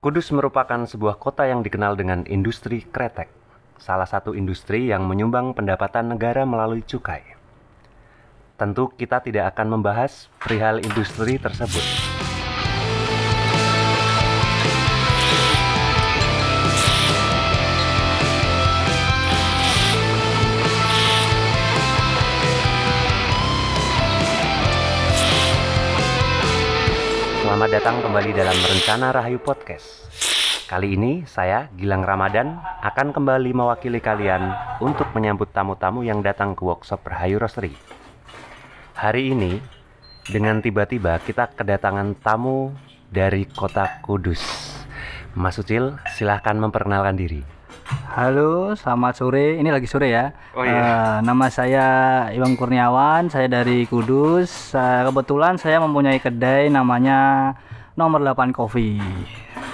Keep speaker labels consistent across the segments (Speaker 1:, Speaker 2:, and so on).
Speaker 1: Kudus merupakan sebuah kota yang dikenal dengan industri kretek, salah satu industri yang menyumbang pendapatan negara melalui cukai. Tentu kita tidak akan membahas perihal industri tersebut. Selamat datang kembali dalam Rencana Rahayu Podcast. Kali ini saya, Gilang Ramadan, akan kembali mewakili kalian untuk menyambut tamu-tamu yang datang ke workshop Rahayu Roastery. Hari ini, dengan tiba-tiba kita kedatangan tamu dari kota Kudus. Mas Ucil, silahkan memperkenalkan diri.
Speaker 2: Halo, selamat sore. Ini lagi sore ya.
Speaker 1: Oh, iya.
Speaker 2: Eh, nama saya Iwan Kurniawan, saya dari Kudus. Eh, kebetulan saya mempunyai kedai namanya Nomor 8 Coffee.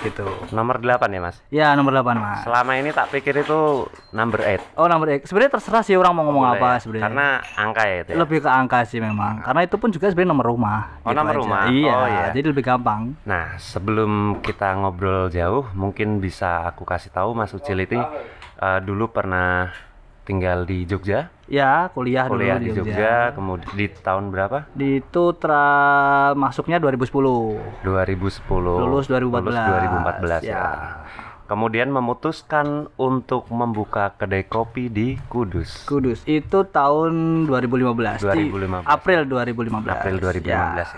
Speaker 2: Gitu.
Speaker 1: Nomor 8 ya mas?
Speaker 2: Ya, nomor 8, Mas.
Speaker 1: Selama ini tak pikir itu number 8.
Speaker 2: Oh, nomor X. Sebenarnya terserah sih orang mau ngomong
Speaker 1: Boleh
Speaker 2: apa
Speaker 1: ya?
Speaker 2: sebenarnya.
Speaker 1: Karena angka ya itu ya?
Speaker 2: lebih ke angka sih memang. Karena itu pun juga sebenarnya nomor rumah.
Speaker 1: Oh, nomor
Speaker 2: aja.
Speaker 1: rumah.
Speaker 2: Iya,
Speaker 1: Oh, iya.
Speaker 2: jadi lebih gampang.
Speaker 1: Nah, sebelum kita ngobrol jauh, mungkin bisa aku kasih tahu Mas Ucil ini eh, dulu pernah tinggal di Jogja,
Speaker 2: Ya, kuliah,
Speaker 1: kuliah
Speaker 2: dulu
Speaker 1: di Jogja, kemudian di tahun berapa?
Speaker 2: Di itu tra masuknya 2010.
Speaker 1: 2010.
Speaker 2: Lulus 2014.
Speaker 1: Lulus 2014 ya.
Speaker 2: Ya.
Speaker 1: Kemudian memutuskan untuk membuka kedai kopi di Kudus.
Speaker 2: Kudus itu tahun 2015. di
Speaker 1: 2015.
Speaker 2: April 2015.
Speaker 1: April 2015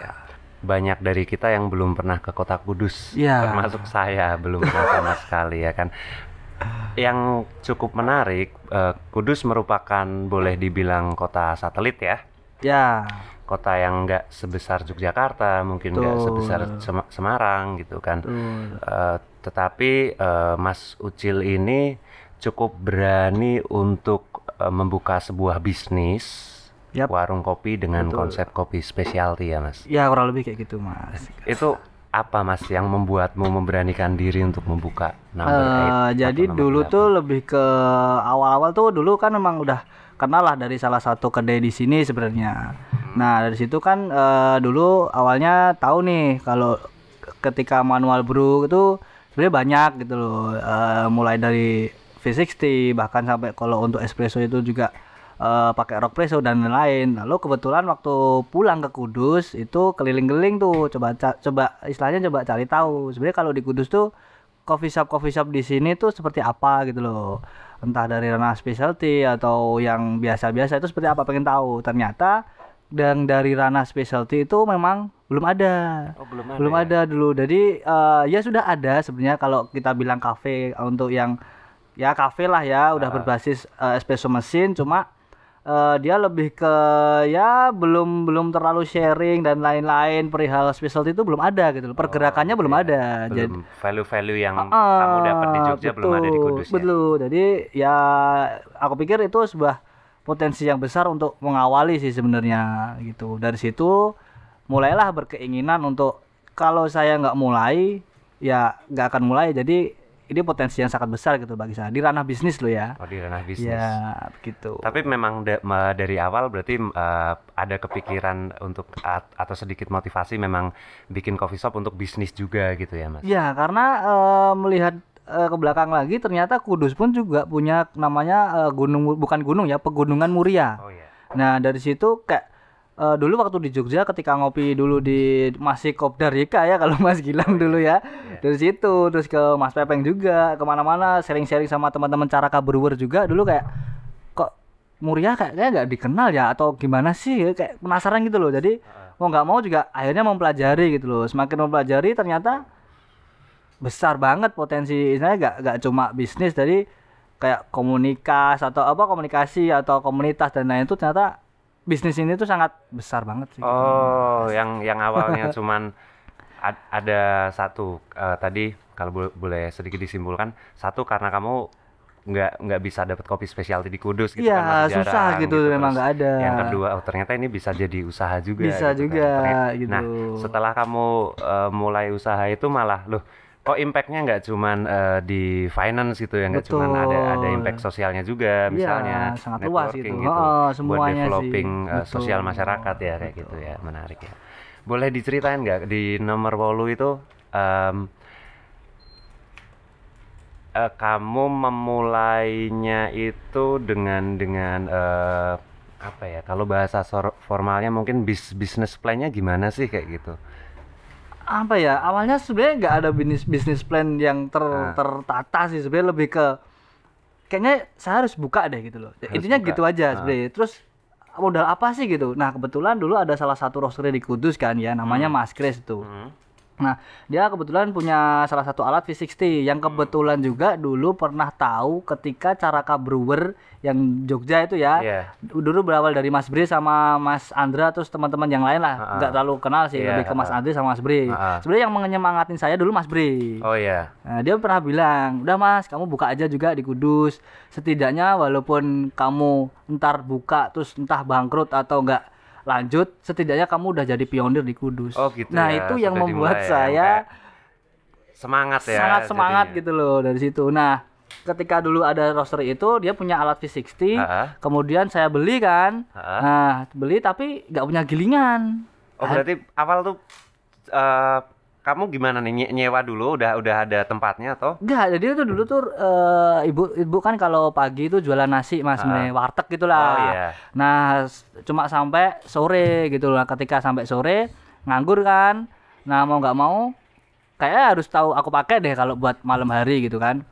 Speaker 1: ya. Banyak dari kita yang belum pernah ke kota Kudus,
Speaker 2: Ya.
Speaker 1: termasuk saya belum pernah sama sekali ya kan. Yang cukup menarik, eh, Kudus merupakan boleh dibilang kota satelit ya,
Speaker 2: Ya.
Speaker 1: kota yang nggak sebesar Yogyakarta, mungkin nggak sebesar Sem- Semarang gitu kan. Eh, tetapi eh, Mas Ucil ini cukup berani untuk eh, membuka sebuah bisnis
Speaker 2: Yap.
Speaker 1: warung kopi dengan
Speaker 2: Betul.
Speaker 1: konsep kopi specialty ya Mas.
Speaker 2: Ya kurang lebih kayak gitu mas.
Speaker 1: Itu apa Mas yang membuatmu memberanikan diri untuk membuka number eight atau
Speaker 2: jadi
Speaker 1: number
Speaker 2: dulu
Speaker 1: delapan?
Speaker 2: tuh lebih ke awal-awal tuh dulu kan memang udah kenal lah dari salah satu kedai di sini sebenarnya. Nah dari situ kan eh, dulu awalnya tahu nih kalau ketika manual brew itu sebenarnya banyak gitu loh. Eh, mulai dari V60 bahkan sampai kalau untuk espresso itu juga eh, pakai rock presso dan lain-lain. Lalu kebetulan waktu pulang ke Kudus itu keliling-keliling tuh coba coba istilahnya coba cari tahu. Sebenarnya kalau di Kudus tuh coffee shop coffee shop di sini tuh seperti apa gitu loh. Entah dari ranah specialty atau yang biasa-biasa itu seperti apa pengen tahu. Ternyata dan dari ranah specialty itu memang belum ada.
Speaker 1: Oh, belum ada.
Speaker 2: belum
Speaker 1: ya?
Speaker 2: ada dulu. Jadi eh, ya sudah ada sebenarnya kalau kita bilang kafe untuk yang ya kafe lah ya udah berbasis eh, espresso mesin cuma eh, dia lebih ke ya belum belum terlalu sharing dan lain-lain perihal specialty itu belum ada gitu loh. Pergerakannya belum ada. Jadi
Speaker 1: Belum value-value yang
Speaker 2: Ah,
Speaker 1: kamu dapat di Jogja belum ada di
Speaker 2: betul,
Speaker 1: Kudus ya.
Speaker 2: Betul. Jadi ya aku pikir itu sebuah potensi yang besar untuk mengawali sih sebenarnya gitu. Dari situ mulailah berkeinginan untuk kalau saya nggak mulai ya nggak akan mulai. Jadi ini potensi yang sangat besar gitu bagi saya di ranah bisnis loh ya.
Speaker 1: Oh, di ranah bisnis.
Speaker 2: Ya, begitu.
Speaker 1: Tapi memang da- dari awal berarti eh, ada kepikiran untuk at- atau sedikit motivasi memang bikin coffee shop untuk bisnis juga gitu ya mas?
Speaker 2: Ya, karena eh, melihat eh, ke belakang lagi ternyata Kudus pun juga punya namanya eh, gunung bukan gunung ya, pegunungan Muria.
Speaker 1: Oh iya.
Speaker 2: Nah dari situ kayak eh, dulu waktu di Jogja ketika ngopi dulu di masih Kopdar Rika ya kalau Mas Gilang dulu ya. Dari situ terus ke Mas Pepeng juga ke mana-mana sharing-sharing sama teman-teman cara brewer juga. Dulu kayak kok Muria kayaknya nggak dikenal ya? Atau gimana sih? Kayak penasaran gitu loh. Jadi mau nggak mau juga akhirnya mempelajari gitu loh. Semakin mempelajari ternyata besar banget potensi. Saya nggak nggak cuma bisnis dari kayak komunikas atau apa komunikasi atau komunitas dan lain itu ternyata bisnis ini tuh sangat besar banget sih.
Speaker 1: Oh, yang yang awalnya cuman ad- ada satu eh, tadi kalau bo- boleh sedikit disimpulkan satu karena kamu nggak nggak bisa dapat kopi specialty di Kudus gitu
Speaker 2: Iya,
Speaker 1: kan masih
Speaker 2: susah
Speaker 1: jarang
Speaker 2: gitu, memang nggak ada.
Speaker 1: Yang kedua, oh ternyata ini bisa jadi usaha juga.
Speaker 2: Bisa
Speaker 1: gitu kan.
Speaker 2: juga,
Speaker 1: Ternyata-
Speaker 2: gitu.
Speaker 1: Nah, setelah kamu eh, mulai usaha itu malah loh kok impactnya nggak cuman eh, di finance gitu ya nggak cuman ada ada impact sosialnya juga misalnya
Speaker 2: Iya, sangat luas
Speaker 1: networking
Speaker 2: gitu. Oh,
Speaker 1: buat
Speaker 2: semuanya sih.
Speaker 1: developing eh,
Speaker 2: Betul.
Speaker 1: sosial masyarakat ya kayak gitu ya menarik ya boleh diceritain nggak di nomor wolu itu em, eh, kamu memulainya itu dengan dengan eh, apa ya? Kalau bahasa formalnya mungkin bis business plan-nya gimana sih kayak gitu?
Speaker 2: Apa ya awalnya sebenarnya nggak ada bisnis bisnis plan yang ter,
Speaker 1: Ah.
Speaker 2: tertata sih sebenarnya lebih ke kayaknya saya harus buka deh gitu loh
Speaker 1: Harus
Speaker 2: intinya
Speaker 1: buka.
Speaker 2: gitu aja
Speaker 1: Ah.
Speaker 2: sebenarnya terus modal apa sih gitu nah kebetulan dulu ada salah satu roastery di Kudus kan ya namanya Mas Chris itu
Speaker 1: Hmm.
Speaker 2: Nah, dia kebetulan punya salah satu alat V60 yang kebetulan juga dulu pernah tahu ketika Caraka Brewer yang Jogja itu ya.
Speaker 1: Iya.
Speaker 2: Dulu berawal dari Mas Bre sama Mas Andra terus teman-teman yang lain lah. Nggak terlalu kenal sih,
Speaker 1: Iya,
Speaker 2: lebih ke Mas. Andri sama Mas Bre.
Speaker 1: Ha-ha.
Speaker 2: Sebenarnya yang menyemangatin saya dulu Mas Bre.
Speaker 1: Oh iya.
Speaker 2: Nah, dia pernah bilang, udah mas, kamu buka aja juga di Kudus. Setidaknya walaupun kamu ntar buka terus entah bangkrut atau enggak lanjut, setidaknya kamu udah jadi pionir di Kudus.
Speaker 1: Oh gitu
Speaker 2: Nah
Speaker 1: ya,
Speaker 2: itu yang
Speaker 1: sudah
Speaker 2: membuat
Speaker 1: dimulai ya,
Speaker 2: saya
Speaker 1: kayak semangat ya.
Speaker 2: sangat semangat
Speaker 1: jadinya.
Speaker 2: gitu loh dari situ. Nah ketika dulu ada roster itu dia punya alat V60,
Speaker 1: Ha-ha.
Speaker 2: kemudian saya beli kan.
Speaker 1: Ha-ha.
Speaker 2: Nah beli tapi nggak punya gilingan.
Speaker 1: Oh berarti awal tuh eh, kamu gimana nih nye- nyewa dulu udah udah ada tempatnya atau?
Speaker 2: Enggak, jadi itu dulu tuh eh, ibu ibu kan kalau pagi itu jualan nasi mas, sebenarnya warteg gitulah.
Speaker 1: Oh iya.
Speaker 2: Nah, cuma sampai sore gitu loh. Ketika sampai sore nganggur kan. Nah, mau nggak mau kayaknya harus tahu aku pakai deh kalau buat malam hari gitu kan.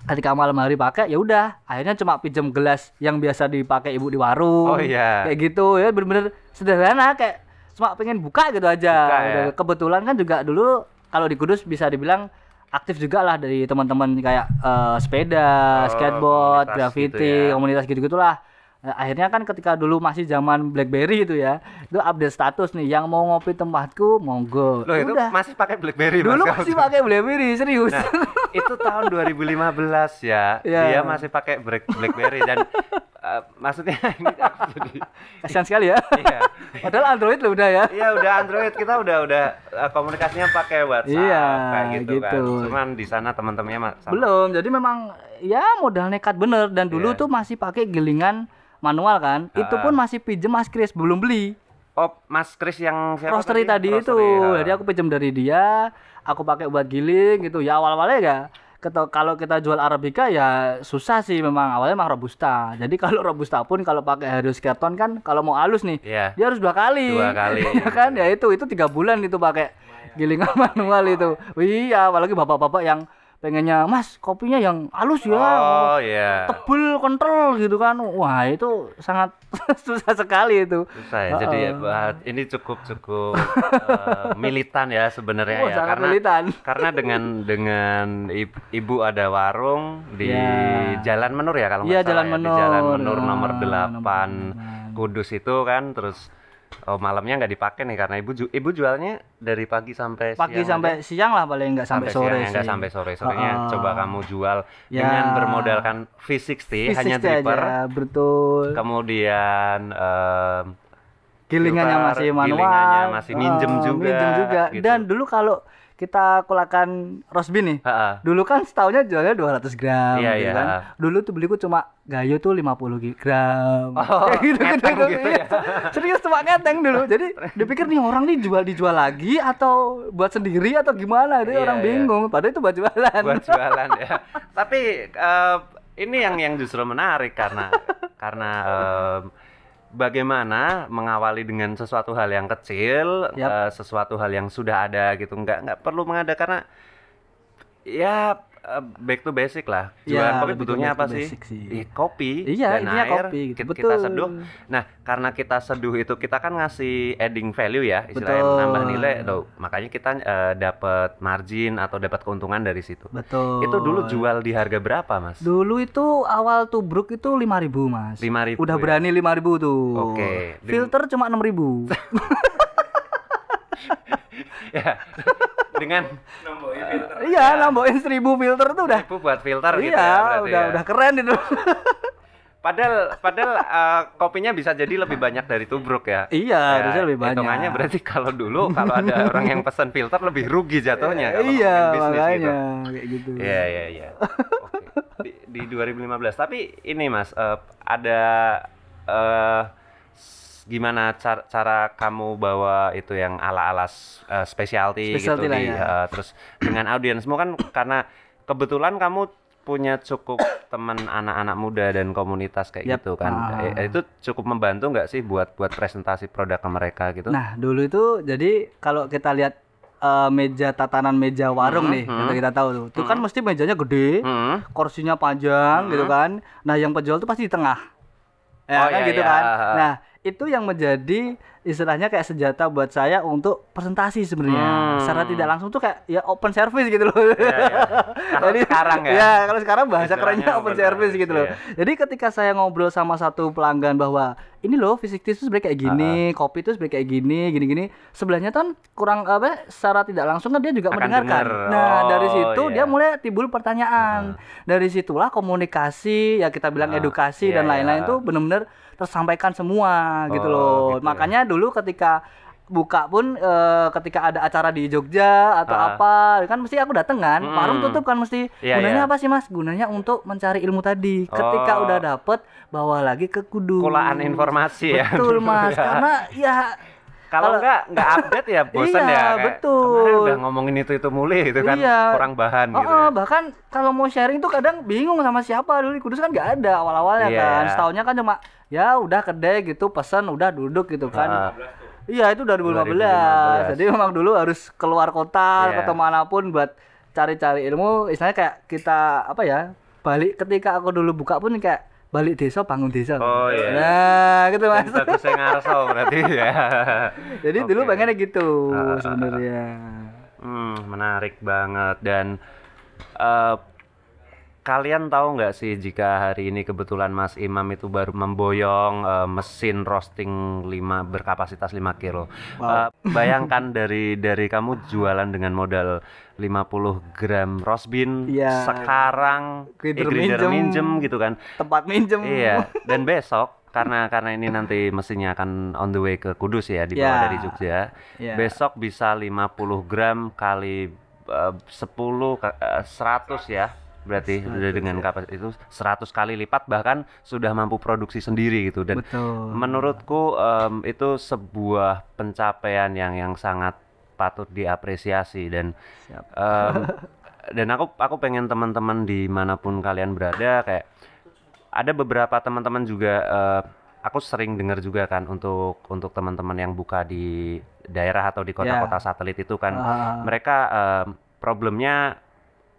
Speaker 2: Ketika malam hari pakai ya udah, akhirnya cuma pinjam gelas yang biasa dipakai ibu di warung.
Speaker 1: Oh, iya.
Speaker 2: Kayak gitu ya bener-bener sederhana kayak cuma pengen buka gitu aja.
Speaker 1: Buka, ya.
Speaker 2: Udah, Kebetulan kan juga dulu kalau di Kudus bisa dibilang aktif juga lah dari teman-teman kayak eh, sepeda,
Speaker 1: Oh,
Speaker 2: skateboard,
Speaker 1: komunitas
Speaker 2: graffiti,
Speaker 1: gitu ya.
Speaker 2: komunitas gitu-gitulah. Nah, akhirnya kan ketika dulu masih zaman BlackBerry itu ya, itu update status nih, yang mau ngopi tempatku monggo.
Speaker 1: Loh itu
Speaker 2: Udah.
Speaker 1: masih pakai BlackBerry
Speaker 2: dulu
Speaker 1: Mas,
Speaker 2: masih pakai BlackBerry serius.
Speaker 1: Nah, itu tahun 2015 ya.
Speaker 2: Iya.
Speaker 1: Dia masih pakai Black- BlackBerry dan eh, maksudnya ini jadi
Speaker 2: Kasihan sekali ya.
Speaker 1: iya.
Speaker 2: Padahal Android loh udah ya.
Speaker 1: Iya udah Android kita udah udah eh, komunikasinya pakai WhatsApp
Speaker 2: Iya,
Speaker 1: kayak gitu, kan.
Speaker 2: gitu.
Speaker 1: Cuman di sana teman-temannya
Speaker 2: Belum, jadi memang ya modal nekat bener dan dulu
Speaker 1: Iya.
Speaker 2: tuh masih pakai gilingan manual kan. Itu
Speaker 1: Ah.
Speaker 2: pun masih pinjem Mas Chris belum beli.
Speaker 1: Oh, Mas Kris yang siapa
Speaker 2: roastery tadi, itu.
Speaker 1: Roastery, ya.
Speaker 2: Jadi aku pinjam dari dia, aku pakai buat giling gitu. Ya awal-awalnya ya kalau kita jual arabica ya susah sih memang awalnya memang robusta. Jadi kalau robusta pun kalau pakai Harrius Carton kan kalau mau halus nih
Speaker 1: Iya.
Speaker 2: dia harus dua kali.
Speaker 1: Dua kali.
Speaker 2: ya kan ya itu itu tiga bulan itu pakai gilingan manual itu. Iya apalagi bapak-bapak yang pengennya mas kopinya yang halus ya.
Speaker 1: Oh iya.
Speaker 2: tebel kontrol gitu kan wah itu sangat susah sekali itu
Speaker 1: Susah ya. Jadi
Speaker 2: Heeh.
Speaker 1: bah- ini cukup cukup eh, militan ya sebenarnya
Speaker 2: Oh,
Speaker 1: ya karena
Speaker 2: militan.
Speaker 1: karena dengan dengan ib- ibu ada warung di
Speaker 2: Iya.
Speaker 1: Jalan Menur ya kalau nggak
Speaker 2: Iya,
Speaker 1: salah
Speaker 2: Jalan
Speaker 1: ya. di. Jalan Menur nomor 8
Speaker 2: nomor delapan.
Speaker 1: Kudus itu kan terus oh malamnya nggak dipakai nih karena ibu ju- ibu jualnya dari pagi sampai
Speaker 2: pagi
Speaker 1: siang
Speaker 2: sampai
Speaker 1: aja?
Speaker 2: siang lah paling nggak sampai, sore
Speaker 1: siang ya,
Speaker 2: sih
Speaker 1: nggak sampai sore sorenya
Speaker 2: Heeh.
Speaker 1: coba kamu jual
Speaker 2: Ya.
Speaker 1: dengan bermodalkan V60 hanya
Speaker 2: V60
Speaker 1: dripper
Speaker 2: aja, betul
Speaker 1: kemudian em,
Speaker 2: gilingannya masih manual
Speaker 1: gilingannya masih minjem
Speaker 2: eh,
Speaker 1: juga,
Speaker 2: minjem juga.
Speaker 1: gitu.
Speaker 2: dan dulu kalau kita kulakan beef nih
Speaker 1: ha-ha.
Speaker 2: dulu kan setahunnya jualnya 200 gram
Speaker 1: Iya,
Speaker 2: gitu
Speaker 1: iya.
Speaker 2: kan. dulu tuh beliku cuma gayo tuh 50 gram
Speaker 1: Oh,
Speaker 2: Kayak gitu,
Speaker 1: ngeteng gitu ya.
Speaker 2: serius cuma ngeteng dulu jadi dipikir nih orang nih jual dijual lagi atau buat sendiri atau gimana itu
Speaker 1: Iya,
Speaker 2: orang
Speaker 1: iya.
Speaker 2: bingung padahal itu buat jualan
Speaker 1: buat jualan ya. Tapi eh, ini yang yang justru menarik karena karena em, bagaimana mengawali dengan sesuatu hal yang kecil,
Speaker 2: Yap.
Speaker 1: eh, sesuatu hal yang sudah ada gitu, nggak nggak perlu mengada karena ya eh, back to basic lah. Jualan
Speaker 2: Ya,
Speaker 1: kopi butuhnya apa sih?
Speaker 2: sih.
Speaker 1: Ih, kopi
Speaker 2: Iya,
Speaker 1: dan air.
Speaker 2: kopi gitu.
Speaker 1: Kita, kita
Speaker 2: Betul.
Speaker 1: seduh. Nah, karena kita seduh itu kita kan ngasih adding value ya, istilahnya
Speaker 2: Betul.
Speaker 1: nambah nilai. Tuh, makanya kita eh, dapat margin atau dapat keuntungan dari situ.
Speaker 2: betul
Speaker 1: Itu dulu jual di harga berapa, Mas?
Speaker 2: Dulu itu awal tubruk itu 5000 Mas.
Speaker 1: 5.000
Speaker 2: Udah
Speaker 1: ya?
Speaker 2: berani 5000 tuh.
Speaker 1: Oke. Den-
Speaker 2: Filter cuma 6000.
Speaker 1: ya. Dengan
Speaker 2: Iya, nambahin 1000 filter tuh udah.
Speaker 1: itu buat filter gitu
Speaker 2: Iya,
Speaker 1: ya berarti
Speaker 2: udah
Speaker 1: ya.
Speaker 2: udah keren itu.
Speaker 1: Padahal padahal eh, kopinya bisa jadi lebih banyak dari tubruk ya.
Speaker 2: iya, harusnya lebih banyak.
Speaker 1: Hitungannya berarti kalau dulu kalau ada orang yang pesan filter lebih rugi jatuhnya kalau
Speaker 2: Iya,
Speaker 1: bisnis
Speaker 2: makanya
Speaker 1: gitu.
Speaker 2: kayak gitu.
Speaker 1: Iya iya iya. Oke. Di, di 2015. Tapi ini Mas, eh, ada eh s- gimana cara, cara kamu bawa itu yang ala-ala s- eh, specialty,
Speaker 2: Specialty
Speaker 1: gitu
Speaker 2: lah
Speaker 1: di
Speaker 2: ya.
Speaker 1: eh, terus dengan audiensmu kan karena kebetulan kamu punya cukup teman anak-anak muda dan komunitas kayak
Speaker 2: Yap.
Speaker 1: gitu kan.
Speaker 2: Ah.
Speaker 1: Eh, itu cukup membantu nggak sih buat buat presentasi produk ke mereka gitu?
Speaker 2: Nah, dulu itu jadi kalau kita lihat eh, meja tatanan meja warung nih, kita kita tahu tuh. Itu kan mesti mejanya gede,
Speaker 1: Hmm.
Speaker 2: kursinya panjang gitu kan. Nah, yang penjual tuh pasti di tengah. Ya
Speaker 1: Oh,
Speaker 2: kan
Speaker 1: iya,
Speaker 2: gitu
Speaker 1: iya.
Speaker 2: kan. Nah, itu yang menjadi istilahnya kayak senjata buat saya untuk presentasi sebenarnya.
Speaker 1: Hmm.
Speaker 2: Secara tidak langsung tuh kayak ya open service gitu loh.
Speaker 1: Kalau sekarang ya.
Speaker 2: Ya, kalau sekarang bahasa kerennya open
Speaker 1: open
Speaker 2: service
Speaker 1: service,
Speaker 2: gitu loh.
Speaker 1: iya.
Speaker 2: Jadi ketika saya ngobrol sama satu pelanggan bahwa ini loh fisik itu sebenarnya kayak gini, kopi itu sebenarnya kayak gini, gini-gini. Sebelahnya kan kurang apa secara tidak langsung kan dia juga
Speaker 1: Akan
Speaker 2: mendengarkan.
Speaker 1: denger.
Speaker 2: Nah, dari
Speaker 1: Oh,
Speaker 2: situ
Speaker 1: iya.
Speaker 2: dia mulai timbul pertanyaan. Dari situlah komunikasi ya kita bilang
Speaker 1: Ah,
Speaker 2: edukasi
Speaker 1: iya,
Speaker 2: dan lain-lain
Speaker 1: iya.
Speaker 2: tuh benar-benar tersampaikan semua gitu
Speaker 1: Oh,
Speaker 2: loh.
Speaker 1: gitu ya.
Speaker 2: Makanya dulu ketika buka pun eh, ketika ada acara di Jogja atau
Speaker 1: Ah.
Speaker 2: apa kan mesti aku dateng kan
Speaker 1: Mm-mm.
Speaker 2: warung tutup kan mesti
Speaker 1: Iya,
Speaker 2: gunanya
Speaker 1: iya.
Speaker 2: apa sih mas gunanya untuk mencari ilmu tadi ketika
Speaker 1: Oh.
Speaker 2: udah dapet bawa lagi ke kudu
Speaker 1: Kulaan informasi ya.
Speaker 2: betul mas
Speaker 1: Ya.
Speaker 2: karena ya
Speaker 1: Kalau
Speaker 2: Kalau-
Speaker 1: nggak nggak update ya bosan
Speaker 2: Iya,
Speaker 1: ya. Kayak,
Speaker 2: betul.
Speaker 1: Kemarin udah ngomongin itu itu mulu gitu kan.
Speaker 2: Iya.
Speaker 1: Kurang bahan
Speaker 2: Oh,
Speaker 1: gitu.
Speaker 2: oh,
Speaker 1: ya.
Speaker 2: bahkan kalau mau sharing tuh kadang bingung sama siapa dulu di Kudus kan nggak ada awal-awalnya
Speaker 1: Iya.
Speaker 2: kan. Setahunnya kan cuma ya udah kedai gitu pesan udah duduk gitu kan.
Speaker 1: Ah.
Speaker 2: Iya itu 2015.
Speaker 1: 2015.
Speaker 2: Jadi memang dulu harus keluar kota
Speaker 1: Iya.
Speaker 2: ke mana pun buat cari-cari ilmu. Istilahnya kayak kita apa ya balik ketika aku dulu buka pun kayak balik desa bangun desa.
Speaker 1: Oh, iya.
Speaker 2: Nah gitu mas.
Speaker 1: Bagusnya ngarso berarti ya.
Speaker 2: Jadi dulu
Speaker 1: Oke.
Speaker 2: pengennya gitu
Speaker 1: ah.
Speaker 2: sebenarnya.
Speaker 1: Hmm, menarik banget dan eh, kalian tahu nggak sih jika hari ini kebetulan Mas Imam itu baru memboyong eh, mesin roasting 5 berkapasitas 5 kilo.
Speaker 2: Wow.
Speaker 1: Eh, bayangkan dari dari kamu jualan dengan modal 50 gram roast bean
Speaker 2: Iya.
Speaker 1: sekarang
Speaker 2: Grinder
Speaker 1: eh, grinder
Speaker 2: minjem.
Speaker 1: minjem gitu kan.
Speaker 2: Tempat minjem.
Speaker 1: Iya, dan besok karena karena ini nanti mesinnya akan on the way ke Kudus ya dibawa
Speaker 2: Ya.
Speaker 1: dari Jogja.
Speaker 2: Ya.
Speaker 1: Besok bisa 50 gram kali eh, 10 ka- eh, 100 ya. Berarti udah dengan kapasitas itu 100 kali lipat bahkan sudah mampu produksi sendiri gitu dan
Speaker 2: Betul.
Speaker 1: menurutku em, itu sebuah pencapaian yang yang sangat patut diapresiasi dan
Speaker 2: Siap.
Speaker 1: em, dan aku aku pengen teman-teman di mana pun kalian berada kayak ada beberapa teman-teman juga eh, aku sering dengar juga kan untuk untuk teman-teman yang buka di daerah atau di kota-kota satelit itu kan
Speaker 2: Ah.
Speaker 1: mereka em, problemnya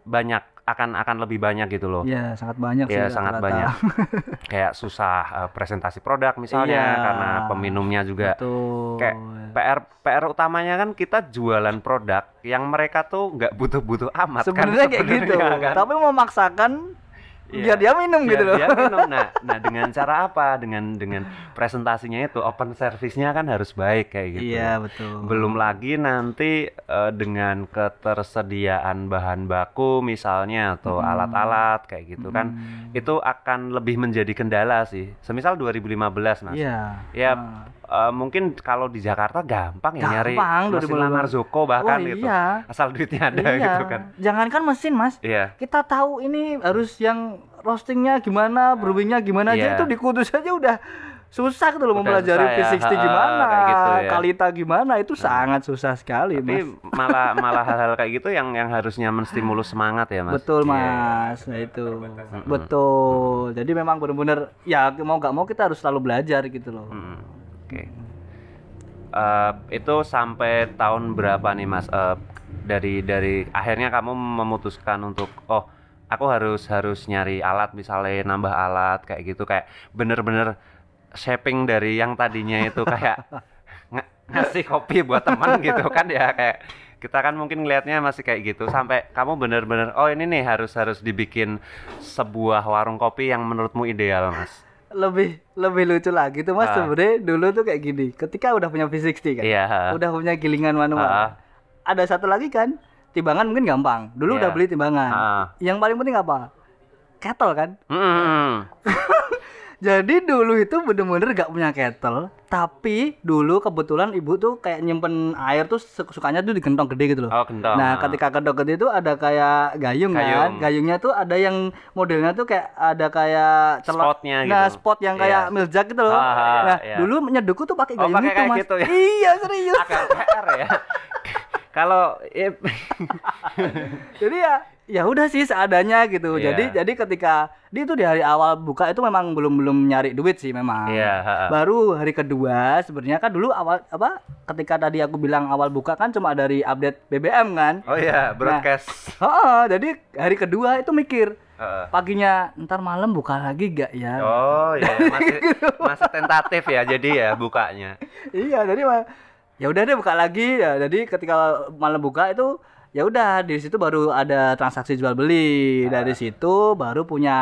Speaker 1: banyak akan akan lebih banyak gitu loh
Speaker 2: Iya, sangat banyak sih.
Speaker 1: ya sangat
Speaker 2: rata-rata.
Speaker 1: banyak kayak susah eh, presentasi produk misalnya
Speaker 2: Iya.
Speaker 1: karena peminumnya juga
Speaker 2: Betul.
Speaker 1: kayak PR PR utamanya kan kita jualan produk yang mereka tuh nggak butuh-butuh amat
Speaker 2: Sebenarnya
Speaker 1: kan
Speaker 2: kayak gitu,
Speaker 1: kan.
Speaker 2: tapi memaksakan. Biar dia minum
Speaker 1: Biar
Speaker 2: gitu loh.
Speaker 1: dia minum. Nah, nah dengan cara apa? Dengan dengan presentasinya itu open service-nya kan harus baik kayak gitu.
Speaker 2: Iya, betul.
Speaker 1: Belum lagi nanti eh, dengan ketersediaan bahan baku misalnya atau
Speaker 2: Hmm.
Speaker 1: alat-alat kayak gitu kan itu akan lebih menjadi kendala sih. Semisal 2015 Mas.
Speaker 2: Iya.
Speaker 1: Ya
Speaker 2: Ah.
Speaker 1: Eh, mungkin kalau di Jakarta gampang ya nyari
Speaker 2: Gampang,
Speaker 1: mesin
Speaker 2: 2015.
Speaker 1: lamar Zoko bahkan
Speaker 2: Wah,
Speaker 1: gitu.
Speaker 2: iya.
Speaker 1: Asal duitnya ada
Speaker 2: iya.
Speaker 1: gitu kan.
Speaker 2: Jangankan mesin, Mas.
Speaker 1: Iya.
Speaker 2: Kita tahu ini harus yang roastingnya gimana, brewingnya gimana
Speaker 1: Iya.
Speaker 2: aja itu di Kudus aja udah susah gitu loh
Speaker 1: Udah
Speaker 2: mempelajari
Speaker 1: ya,
Speaker 2: V60
Speaker 1: ha-ha,
Speaker 2: gimana,
Speaker 1: gitu ya.
Speaker 2: kalita gimana itu sangat susah sekali,
Speaker 1: Tapi
Speaker 2: Mas.
Speaker 1: malah malah hal-hal kayak gitu yang yang harusnya menstimulus semangat ya, Mas.
Speaker 2: Betul
Speaker 1: Iya.
Speaker 2: mas, nah itu betul. Jadi memang benar-benar ya mau nggak mau kita harus selalu belajar gitu loh.
Speaker 1: Mm, Oke. Eh, itu sampai tahun berapa nih, Mas? Eh, dari dari akhirnya kamu memutuskan untuk oh, aku harus harus nyari alat misalnya nambah alat kayak gitu kayak bener-bener shaping dari yang tadinya itu kayak ng- ngasih kopi buat teman gitu kan ya kayak kita kan mungkin ngelihatnya masih kayak gitu sampai kamu bener-bener oh ini nih harus harus dibikin sebuah warung kopi yang menurutmu ideal mas
Speaker 2: Lebih lebih lucu lagi tuh mas
Speaker 1: Ah.
Speaker 2: sebenarnya dulu tuh kayak gini. Ketika udah punya V60 kan,
Speaker 1: iya
Speaker 2: udah punya gilingan manual.
Speaker 1: Ah.
Speaker 2: Ada satu lagi kan, timbangan mungkin gampang. Dulu
Speaker 1: Iya.
Speaker 2: udah beli timbangan.
Speaker 1: Ah.
Speaker 2: Yang paling penting apa? Kettle kan.
Speaker 1: Mm-mm.
Speaker 2: Jadi dulu itu bener-bener gak punya kettle, tapi dulu kebetulan ibu tuh kayak nyimpen air tuh su- sukanya tuh di gentong gede gitu loh.
Speaker 1: Oh, gentong.
Speaker 2: Nah,
Speaker 1: Ah.
Speaker 2: ketika gentong gede itu ada kayak gayung, kan.
Speaker 1: Gayung.
Speaker 2: Gayungnya tuh ada yang modelnya tuh kayak ada kayak celok.
Speaker 1: Spotnya
Speaker 2: Nah,
Speaker 1: gitu.
Speaker 2: spot yang kayak
Speaker 1: Iya.
Speaker 2: miljak gitu loh.
Speaker 1: Ah,
Speaker 2: nah,
Speaker 1: iya.
Speaker 2: dulu nyedukku tuh pakai
Speaker 1: Oh,
Speaker 2: gayung
Speaker 1: pakai
Speaker 2: itu,
Speaker 1: kayak
Speaker 2: Mas.
Speaker 1: gitu ya?
Speaker 2: Iya, serius.
Speaker 1: agak PR ya kalau ya,
Speaker 2: jadi ya ya udah sih seadanya gitu
Speaker 1: Iya.
Speaker 2: jadi jadi ketika dia itu di hari awal buka itu memang belum belum nyari duit sih memang
Speaker 1: Iya, ha-ha.
Speaker 2: baru hari kedua sebenarnya kan dulu awal apa ketika tadi aku bilang awal buka kan cuma dari update BBM kan
Speaker 1: oh iya broadcast.
Speaker 2: Oh, jadi hari kedua itu mikir paginya ntar malam buka lagi gak ya
Speaker 1: Oh iya masih masih tentatif ya jadi ya bukanya.
Speaker 2: iya jadi mah ya udah deh buka lagi ya jadi ketika malam buka itu ya udah di situ baru ada transaksi jual beli dari situ baru punya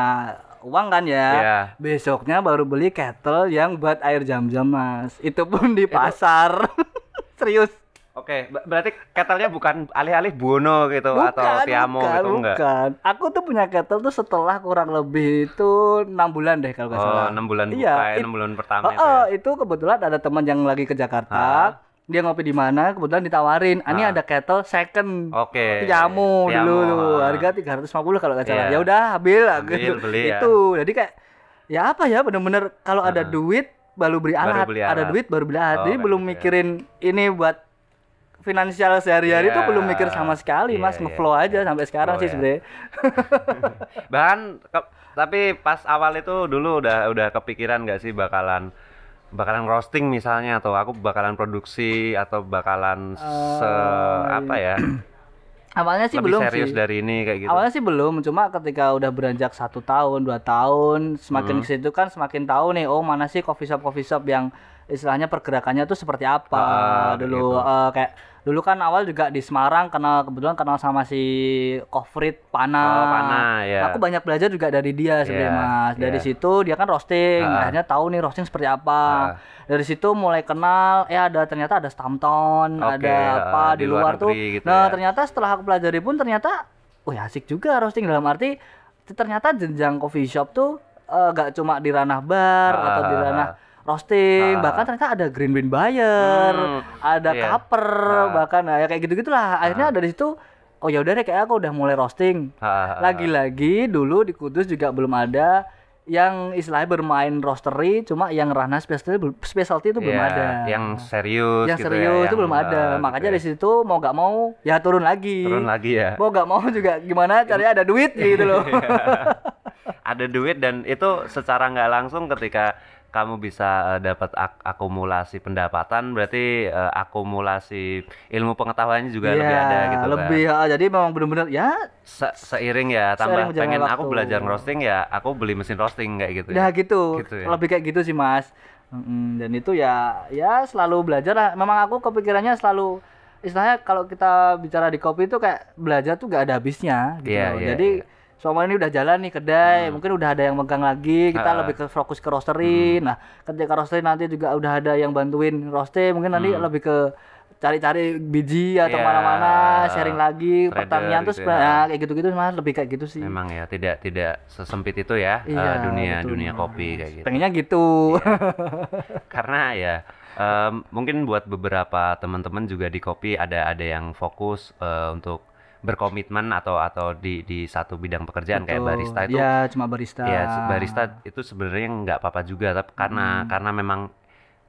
Speaker 2: uang kan ya
Speaker 1: Iya.
Speaker 2: besoknya baru beli kettle yang buat air jam-jam mas itu pun di pasar serius
Speaker 1: Oke, ber- berarti ketelnya bukan alih-alih Buono gitu atau Tiamo
Speaker 2: bukan,
Speaker 1: gitu enggak?
Speaker 2: bukan. Aku tuh punya kettle tuh setelah kurang lebih itu enam bulan deh kalau nggak
Speaker 1: Oh,
Speaker 2: salah.
Speaker 1: 6 bulan buka
Speaker 2: Iya,
Speaker 1: ya,
Speaker 2: it-
Speaker 1: 6 bulan pertama
Speaker 2: Oh,
Speaker 1: itu ya.
Speaker 2: oh, itu kebetulan ada teman yang lagi ke Jakarta. Dia ngopi di mana, kebetulan ditawarin. Ah, Ini
Speaker 1: Ah.
Speaker 2: ada kettle second.
Speaker 1: Oke.
Speaker 2: Tiamo dulu
Speaker 1: Tiamo,
Speaker 2: tuh.
Speaker 1: ah.
Speaker 2: Harga 350 kalau nggak salah.
Speaker 1: Iya.
Speaker 2: Ya udah, ambil gitu.
Speaker 1: beli ya.
Speaker 2: Itu. Jadi kayak ya apa ya bener-bener kalau ada
Speaker 1: Ah.
Speaker 2: duit baru beli
Speaker 1: Baru
Speaker 2: alat,
Speaker 1: beli
Speaker 2: ada
Speaker 1: alat.
Speaker 2: duit baru beli alat.
Speaker 1: Oh,
Speaker 2: Jadi belum
Speaker 1: gitu ya.
Speaker 2: mikirin ini buat finansial sehari-hari itu
Speaker 1: Iya.
Speaker 2: belum mikir sama sekali,
Speaker 1: Iya,
Speaker 2: Mas.
Speaker 1: iya,
Speaker 2: Ngeflow aja sampai sekarang
Speaker 1: Flow
Speaker 2: sih
Speaker 1: ya.
Speaker 2: sebenarnya.
Speaker 1: Bahkan ke- tapi pas awal itu dulu udah udah kepikiran nggak sih bakalan bakalan roasting misalnya atau aku bakalan produksi atau bakalan se
Speaker 2: Eh,
Speaker 1: apa ya
Speaker 2: Awalnya sih
Speaker 1: lebih
Speaker 2: belum
Speaker 1: serius
Speaker 2: sih.
Speaker 1: dari ini kayak gitu.
Speaker 2: Awalnya sih belum, cuma ketika udah beranjak satu tahun, dua tahun, semakin
Speaker 1: Hmm.
Speaker 2: ke situ kan semakin tahu nih, oh mana sih coffee shop coffee shop yang istilahnya pergerakannya tuh seperti apa
Speaker 1: Ah,
Speaker 2: dulu
Speaker 1: begitu.
Speaker 2: eh, kayak dulu kan awal juga di Semarang kenal kebetulan kenal sama si Kofrit Pana.
Speaker 1: Oh, Pana, ya.
Speaker 2: Aku banyak belajar juga dari dia sebenarnya
Speaker 1: Iya,
Speaker 2: Mas. Dari
Speaker 1: iya.
Speaker 2: situ dia kan roasting,
Speaker 1: Ah.
Speaker 2: akhirnya tahu nih roasting seperti apa.
Speaker 1: Ah.
Speaker 2: Dari situ mulai kenal, eh ada ternyata ada Stampton,
Speaker 1: Oke,
Speaker 2: ada apa
Speaker 1: ah,
Speaker 2: di,
Speaker 1: di luar
Speaker 2: luar, tuh.
Speaker 1: gitu
Speaker 2: nah,
Speaker 1: ya.
Speaker 2: ternyata setelah aku pelajari pun ternyata oh ya asik juga roasting dalam arti ternyata jenjang coffee shop tuh eh, gak cuma di ranah bar
Speaker 1: Ah,
Speaker 2: atau di
Speaker 1: ah,
Speaker 2: ranah
Speaker 1: ah.
Speaker 2: Roasting
Speaker 1: Ah.
Speaker 2: bahkan ternyata ada green bean buyer
Speaker 1: Hmm,
Speaker 2: ada
Speaker 1: iya.
Speaker 2: kaper
Speaker 1: Ah.
Speaker 2: bahkan ya kayak gitu gitulah akhirnya dari situ oh ya udah deh kayak aku udah mulai roasting
Speaker 1: ha, ha.
Speaker 2: lagi-lagi dulu di Kudus juga belum ada yang istilahnya bermain roastery cuma yang ranah specialty specialty itu belum
Speaker 1: Iya,
Speaker 2: ada
Speaker 1: Yang serius
Speaker 2: yang
Speaker 1: gitu
Speaker 2: serius
Speaker 1: ya,
Speaker 2: itu
Speaker 1: yang,
Speaker 2: belum ada
Speaker 1: gitu
Speaker 2: makanya
Speaker 1: ya.
Speaker 2: dari situ mau gak mau ya turun lagi
Speaker 1: turun lagi ya.
Speaker 2: mau gak mau juga gimana caranya ada duit gitu loh
Speaker 1: ada duit dan itu secara nggak langsung ketika kamu bisa eh, dapat ak- akumulasi pendapatan berarti eh, akumulasi ilmu pengetahuannya juga lebih
Speaker 2: Iya,
Speaker 1: ada gitu
Speaker 2: lebih
Speaker 1: kan.
Speaker 2: ah, jadi memang bener-bener ya
Speaker 1: Se- seiring ya tambah
Speaker 2: Seiring
Speaker 1: pengen aku
Speaker 2: waktu.
Speaker 1: belajar roasting ya aku beli mesin roasting kayak gitu
Speaker 2: ya
Speaker 1: ya.
Speaker 2: gitu,
Speaker 1: Gitu ya.
Speaker 2: lebih kayak gitu sih mas Mm, dan itu ya ya selalu belajar lah memang aku kepikirannya selalu istilahnya kalau kita bicara di kopi itu kayak belajar tuh gak ada habisnya gitu
Speaker 1: Iya,
Speaker 2: loh.
Speaker 1: iya,
Speaker 2: jadi
Speaker 1: iya.
Speaker 2: Selama ini udah jalan nih kedai mungkin udah ada yang megang lagi kita
Speaker 1: Ah.
Speaker 2: lebih ke fokus ke roastery nah ketika roastery nanti juga udah ada yang bantuin roasting mungkin nanti lebih ke cari-cari biji atau
Speaker 1: Iya,
Speaker 2: mana-mana sharing lagi
Speaker 1: trader
Speaker 2: pertanian tuh
Speaker 1: gitu
Speaker 2: sebenarnya
Speaker 1: ya.
Speaker 2: nah, kayak gitu-gitu mas lebih kayak gitu sih.
Speaker 1: Memang ya tidak tidak sesempit itu ya eh,
Speaker 2: Iya,
Speaker 1: dunia
Speaker 2: betul,
Speaker 1: dunia kopi kayak gitu.
Speaker 2: Pengennya gitu.
Speaker 1: Karena ya em, mungkin buat beberapa teman-teman juga di kopi ada ada yang fokus eh, untuk berkomitmen atau atau di di satu bidang pekerjaan kayak
Speaker 2: Betul.
Speaker 1: barista itu
Speaker 2: ya cuma barista.
Speaker 1: ya barista itu sebenarnya nggak apa-apa juga tapi karena karena memang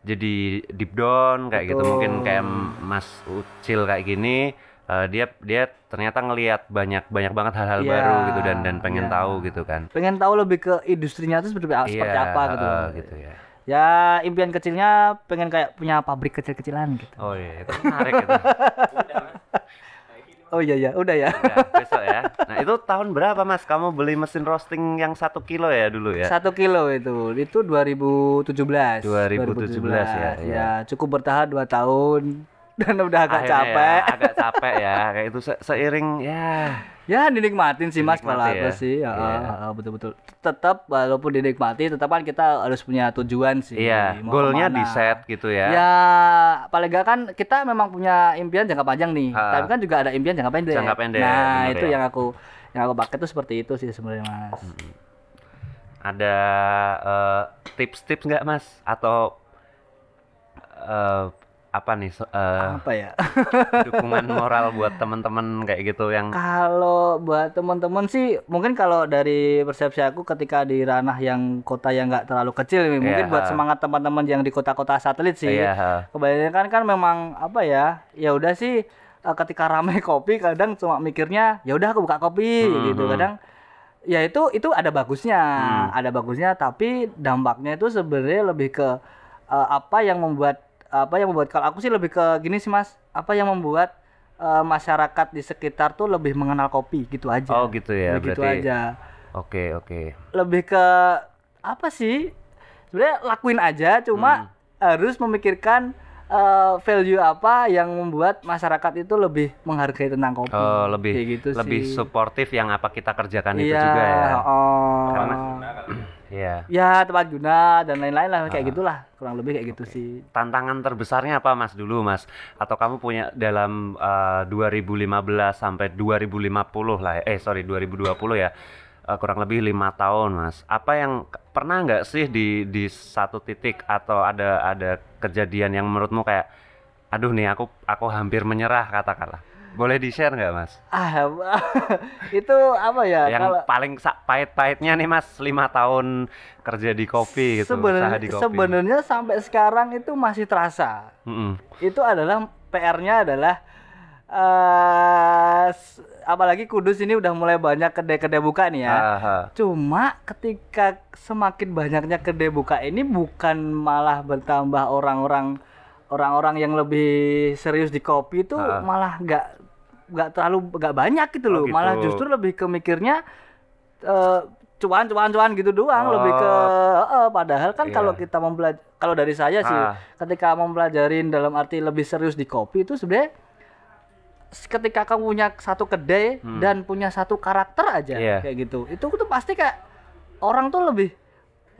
Speaker 1: jadi deep down kayak gitu.
Speaker 2: Betul.
Speaker 1: mungkin kayak Mas Ucil kayak gini eh, dia dia ternyata ngelihat banyak banyak banget hal-hal
Speaker 2: Iya,
Speaker 1: baru gitu dan dan pengen
Speaker 2: iya.
Speaker 1: tahu gitu kan.
Speaker 2: Pengen tahu lebih ke industrinya tuh seperti, seperti
Speaker 1: Iya,
Speaker 2: apa gitu.
Speaker 1: eh, gitu ya.
Speaker 2: Ya impian kecilnya pengen kayak punya pabrik kecil-kecilan gitu.
Speaker 1: Oh iya itu menarik itu
Speaker 2: oh iya ya udah ya
Speaker 1: Ya, besok ya. Nah itu tahun berapa mas? Kamu beli mesin roasting yang satu kilo ya dulu ya?
Speaker 2: satu kilo itu itu 2017
Speaker 1: 2017 ya, iya.
Speaker 2: ya cukup bertahan dua tahun dan udah agak
Speaker 1: Akhirnya
Speaker 2: capek
Speaker 1: Ya, agak capek ya. Kayak itu se- seiring ya.
Speaker 2: ya dinikmatin sih mas kalau aku
Speaker 1: ya.
Speaker 2: sih ya,
Speaker 1: Iya.
Speaker 2: ah, betul-betul tetap walaupun dinikmati tetap kan kita harus punya tujuan sih
Speaker 1: Iya.
Speaker 2: mau
Speaker 1: Goalnya di set gitu ya.
Speaker 2: Ya, paling gak kan kita memang punya impian jangka panjang nih,
Speaker 1: Ah.
Speaker 2: tapi kan juga ada impian jangka pendek.
Speaker 1: Jangka pendek,
Speaker 2: Nah, itu
Speaker 1: ya.
Speaker 2: yang aku yang aku pakai tuh seperti itu sih sebenarnya, Mas.
Speaker 1: Ada eh, tips-tips nggak mas? Atau eh, apa nih eh,
Speaker 2: Apa ya?
Speaker 1: dukungan moral buat teman-teman kayak gitu yang
Speaker 2: kalau buat teman-teman sih mungkin kalau dari persepsi aku ketika di ranah yang kota yang nggak terlalu kecil mungkin
Speaker 1: Iya.
Speaker 2: buat semangat teman-teman yang di kota-kota satelit sih.
Speaker 1: Ha.
Speaker 2: Kebanyakan kan memang apa ya? Ya udah sih eh, ketika ramai kopi kadang cuma mikirnya ya udah aku buka kopi
Speaker 1: Hmm,
Speaker 2: gitu
Speaker 1: hmm.
Speaker 2: kadang ya itu itu ada bagusnya
Speaker 1: Hmm.
Speaker 2: ada bagusnya tapi dampaknya itu sebenarnya lebih ke eh, apa yang membuat apa yang membuat kalau aku sih lebih ke gini sih mas apa yang membuat eh, masyarakat di sekitar tuh lebih mengenal kopi gitu aja
Speaker 1: Oh, gitu ya,
Speaker 2: Lebih gitu
Speaker 1: berarti-
Speaker 2: aja
Speaker 1: Oke, oke.
Speaker 2: lebih ke apa sih sebenarnya lakuin aja
Speaker 1: Hmm.
Speaker 2: cuma harus memikirkan eh, value apa yang membuat masyarakat itu lebih menghargai tentang kopi
Speaker 1: Oh, lebih
Speaker 2: Kayak gitu
Speaker 1: lebih
Speaker 2: sih.
Speaker 1: suportif yang apa kita kerjakan itu
Speaker 2: iya
Speaker 1: juga ya.
Speaker 2: oh.
Speaker 1: Karena-
Speaker 2: Ya tempat guna dan lain-lain lah kayak
Speaker 1: Ah.
Speaker 2: gitulah kurang lebih kayak gitu sih
Speaker 1: Tantangan terbesarnya apa Mas dulu Mas? Atau kamu punya dalam eh, 2015 sampai 2050 lah ya. Eh sorry 2020 ya. Eh, kurang lebih lima tahun Mas. Apa yang pernah nggak sih di di satu titik atau ada ada kejadian yang menurutmu kayak aduh nih aku aku hampir menyerah katakanlah. Boleh di-share nggak Mas?
Speaker 2: ah itu apa ya
Speaker 1: yang
Speaker 2: kalau
Speaker 1: paling pahit-pahitnya nih Mas lima tahun kerja di kopi gitu, usaha
Speaker 2: sebenarnya
Speaker 1: di kopi.
Speaker 2: sebenarnya sampai sekarang itu masih terasa
Speaker 1: Mm-mm.
Speaker 2: itu adalah PR-nya adalah eh s- apalagi Kudus ini udah mulai banyak kedai-kedai buka nih ya.
Speaker 1: Aha.
Speaker 2: Cuma ketika semakin banyaknya kedai buka ini bukan malah bertambah orang-orang orang-orang yang lebih serius di kopi itu
Speaker 1: Ah.
Speaker 2: malah nggak nggak terlalu nggak banyak gitu
Speaker 1: Oh,
Speaker 2: loh.
Speaker 1: gitu.
Speaker 2: Malah justru lebih ke mikirnya eh, cuan cuan cuan gitu doang
Speaker 1: Oh.
Speaker 2: lebih ke eh, padahal kan
Speaker 1: Iya.
Speaker 2: kalau kita mempelajari kalau dari saya sih
Speaker 1: Ah.
Speaker 2: ketika mempelajarin dalam arti lebih serius di kopi itu sebenarnya ketika kamu punya satu kedai dan punya satu karakter aja
Speaker 1: Hmm. Iya.
Speaker 2: kayak gitu itu tuh pasti kayak orang tuh lebih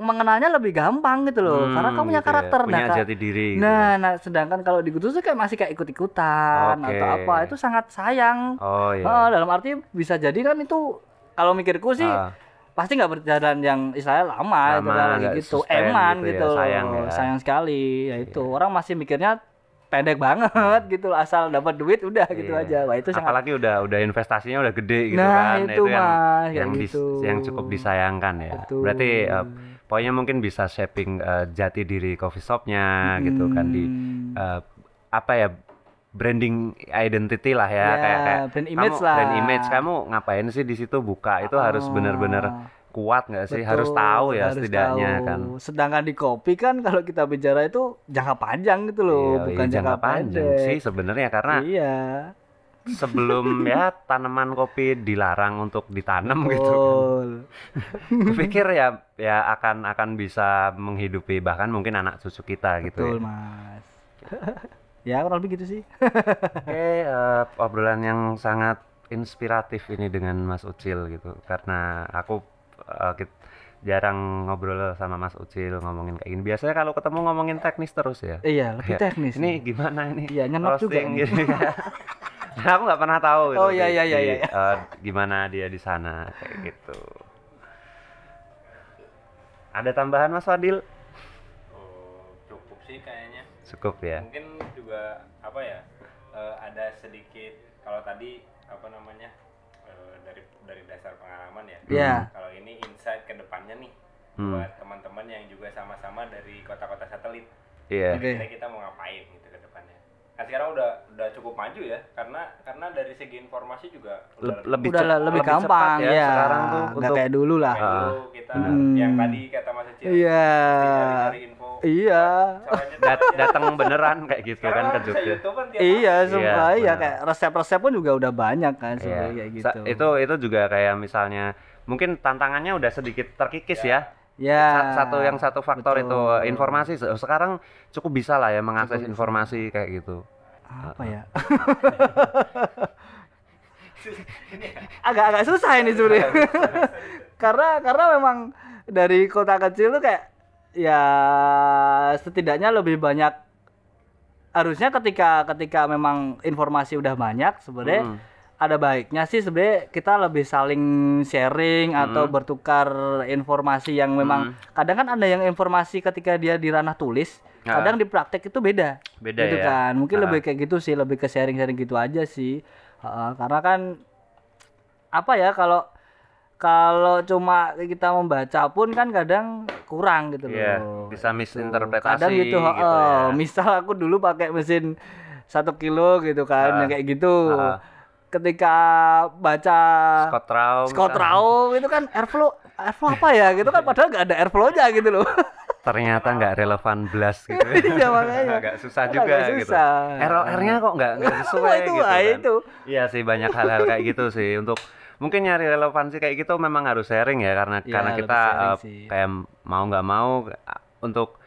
Speaker 2: mengenalnya lebih gampang gitu loh
Speaker 1: Hmm,
Speaker 2: karena kamu punya
Speaker 1: gitu ya.
Speaker 2: karakter
Speaker 1: punya
Speaker 2: Kak,
Speaker 1: jati diri gitu.
Speaker 2: nah nah sedangkan kalau di Kudus tuh kayak masih kayak ikut-ikutan
Speaker 1: Oke.
Speaker 2: atau apa itu sangat sayang
Speaker 1: oh iya
Speaker 2: Ah, dalam arti bisa jadi kan itu kalau mikirku sih
Speaker 1: Ah.
Speaker 2: pasti nggak berjalan yang istilahnya lama, itu
Speaker 1: Lama,
Speaker 2: kan lagi gitu
Speaker 1: sustain
Speaker 2: eman
Speaker 1: gitu ya,
Speaker 2: gitu, loh.
Speaker 1: sayang ya.
Speaker 2: sayang sekali ya itu orang masih mikirnya pendek banget gitu asal dapat duit udah gitu
Speaker 1: Iya.
Speaker 2: aja wah itu sangat
Speaker 1: apalagi udah udah investasinya udah gede gitu
Speaker 2: Nah,
Speaker 1: kan
Speaker 2: itu,
Speaker 1: yang
Speaker 2: Mas,
Speaker 1: yang, dis-
Speaker 2: gitu.
Speaker 1: yang cukup disayangkan ya
Speaker 2: Betul.
Speaker 1: berarti eh, pokoknya mungkin bisa shaping eh, jati diri coffee shopnya gitu kan di
Speaker 2: Hmm.
Speaker 1: eh, apa ya branding identity lah ya,
Speaker 2: Ya,
Speaker 1: kayak kayak
Speaker 2: brand image
Speaker 1: kamu,
Speaker 2: lah.
Speaker 1: brand image kamu ngapain sih di situ buka itu harus
Speaker 2: Oh.
Speaker 1: benar-benar kuat nggak sih harus
Speaker 2: Betul,
Speaker 1: tahu ya
Speaker 2: harus
Speaker 1: setidaknya
Speaker 2: tahu.
Speaker 1: kan
Speaker 2: Sedangkan di kopi kan kalau kita bicara itu jangka panjang gitu loh,
Speaker 1: Iya,
Speaker 2: bukan
Speaker 1: iya,
Speaker 2: jangka,
Speaker 1: panjang
Speaker 2: pendek.
Speaker 1: sih sebenarnya karena
Speaker 2: Iya.
Speaker 1: Sebelum ya tanaman kopi dilarang untuk ditanam gitu kan.
Speaker 2: Betul.
Speaker 1: Kupikir ya ya akan akan bisa menghidupi bahkan mungkin anak cucu kita gitu
Speaker 2: Betul,
Speaker 1: ya.
Speaker 2: Mas. ya, kurang lebih gitu sih.
Speaker 1: Oke, eh, obrolan yang sangat inspiratif ini dengan Mas Ucil gitu karena aku eh, kit- jarang ngobrol sama Mas Ucil ngomongin kayak gini. Biasanya kalau ketemu ngomongin teknis terus ya.
Speaker 2: iya, lebih
Speaker 1: Ya,
Speaker 2: teknis.
Speaker 1: Ini gimana ini?
Speaker 2: Iya, nyenok juga
Speaker 1: gini kan. Nah, aku nggak pernah tahu gitu.
Speaker 2: Oh, iya, iya, iya,
Speaker 1: di,
Speaker 2: iya.
Speaker 1: eh, gimana dia di sana kayak gitu. Ada tambahan Mas Fadil?
Speaker 3: Oh, cukup sih kayaknya.
Speaker 1: Cukup ya.
Speaker 3: Mungkin juga apa ya? eh, ada sedikit kalau tadi apa namanya? eh, dari dari dasar pengalaman ya.
Speaker 2: Iya.
Speaker 3: Kalau ini insight ke depannya nih
Speaker 1: Hmm.
Speaker 3: buat teman-teman yang juga sama-sama dari kota-kota satelit.
Speaker 1: Iya.
Speaker 2: Oke.
Speaker 3: Kira kita mau ngapain gitu. Kan sekarang udah udah cukup maju ya karena karena dari segi informasi juga
Speaker 1: Le-
Speaker 3: udah
Speaker 1: lebih
Speaker 2: Udah lebih,
Speaker 1: cepat
Speaker 2: gampang
Speaker 1: ya,
Speaker 2: ya.
Speaker 1: sekarang tuh
Speaker 2: Nggak
Speaker 1: untuk
Speaker 2: kayak dulu lah.
Speaker 3: Kayak
Speaker 1: Ah.
Speaker 3: dulu kita
Speaker 2: Hmm.
Speaker 3: yang tadi kata Mas Ecil
Speaker 2: Iya.
Speaker 3: cari info
Speaker 2: Iya.
Speaker 1: dat- datang beneran kayak gitu kan
Speaker 3: Sekarang
Speaker 1: ke
Speaker 3: bisa
Speaker 1: Jogja.
Speaker 3: YouTube kan
Speaker 2: Iya, semua
Speaker 1: Iya,
Speaker 2: iya, kayak resep-resep pun juga udah banyak kan
Speaker 1: Iya.
Speaker 2: sebenarnya kayak
Speaker 1: Sa-
Speaker 2: gitu.
Speaker 1: Itu itu juga kayak misalnya mungkin tantangannya udah sedikit terkikis ya.
Speaker 2: ya.
Speaker 1: Sa- Satu yang satu faktor
Speaker 2: betul.
Speaker 1: itu informasi Se- sekarang cukup bisa lah ya mengakses
Speaker 2: Cukup
Speaker 1: informasi kayak gitu.
Speaker 2: apa ya? Agak-agak susah ini sebenarnya. karena karena memang dari kota kecil tuh kayak ya setidaknya lebih banyak harusnya ketika ketika memang informasi udah banyak sebenarnya
Speaker 1: Hmm.
Speaker 2: Ada baiknya sih sebenarnya kita lebih saling sharing atau
Speaker 1: Hmm.
Speaker 2: bertukar informasi yang memang kadang kan ada yang informasi ketika dia di ranah tulis
Speaker 1: Ah.
Speaker 2: kadang di praktek itu beda
Speaker 1: Beda
Speaker 2: gitu
Speaker 1: ya.
Speaker 2: kan mungkin
Speaker 1: Ah.
Speaker 2: lebih kayak gitu sih lebih ke sharing-sharing gitu aja sih Heeh, karena kan apa ya kalau kalau cuma kita membaca pun kan kadang kurang gitu
Speaker 1: Iya,
Speaker 2: loh
Speaker 1: bisa
Speaker 2: Gitu.
Speaker 1: misinterpretasi
Speaker 2: kadang gitu,
Speaker 1: gitu
Speaker 2: heeh.
Speaker 1: ya.
Speaker 2: misal aku dulu pakai mesin satu kilo gitu kan, yang kayak gitu.
Speaker 1: Ah.
Speaker 2: Ketika baca
Speaker 1: Scott Rao
Speaker 2: Scott
Speaker 1: misalnya.
Speaker 2: Rao itu kan airflow, airflow apa ya gitu kan, padahal nggak ada airflow-nya gitu loh.
Speaker 1: ternyata nggak relevan belas gitu
Speaker 2: Iya, makanya.
Speaker 1: agak susah
Speaker 2: Agak
Speaker 1: juga gitu
Speaker 2: susah.
Speaker 1: ROR-nya kok nggak sesuai
Speaker 2: itu,
Speaker 1: gitu kan.
Speaker 2: itu.
Speaker 1: iya sih banyak hal-hal kayak gitu sih untuk mungkin nyari relevansi kayak gitu memang harus sharing ya karena
Speaker 2: Iya,
Speaker 1: karena kita uh,
Speaker 2: sih.
Speaker 1: kayak mau nggak mau uh, untuk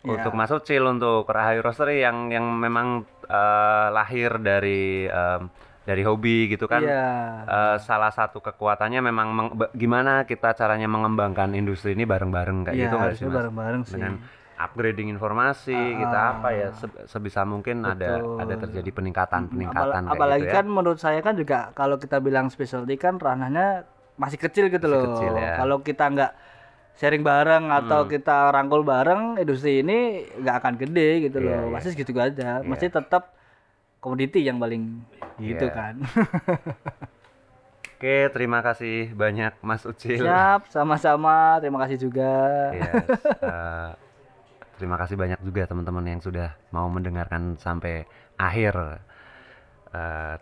Speaker 2: Iya.
Speaker 1: untuk masuk cil untuk Rahayu Roastery yang yang memang uh, lahir dari um, dari hobi gitu kan
Speaker 2: Iya.
Speaker 1: Uh, salah satu kekuatannya memang meng- gimana kita caranya mengembangkan industri ini bareng-bareng kayak
Speaker 2: Iya,
Speaker 1: gitu nggak sih mas?
Speaker 2: bareng-bareng sih.
Speaker 1: Dengan upgrading informasi kita apa ya se- sebisa mungkin ada
Speaker 2: Betul.
Speaker 1: ada terjadi peningkatan peningkatan
Speaker 2: Apal-
Speaker 1: kayak
Speaker 2: apalagi
Speaker 1: gitu ya.
Speaker 2: kan menurut saya kan juga kalau kita bilang specialty kan ranahnya masih kecil gitu
Speaker 1: Masih
Speaker 2: loh.
Speaker 1: kecil ya. Hmm.
Speaker 2: Kalau kita nggak sharing bareng atau kita rangkul bareng industri ini nggak akan gede gitu
Speaker 1: Iya,
Speaker 2: loh.
Speaker 1: iya.
Speaker 2: Pasti segitu aja. Masih tetap komoditi yang paling gitu
Speaker 1: Iya.
Speaker 2: kan.
Speaker 1: Oke, terima kasih banyak Mas Ucil.
Speaker 2: Siap, sama-sama. Terima kasih juga.
Speaker 1: Yes, uh, terima kasih banyak juga teman-teman yang sudah mau mendengarkan sampai akhir. Uh,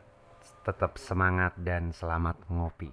Speaker 1: tetap semangat dan selamat ngopi.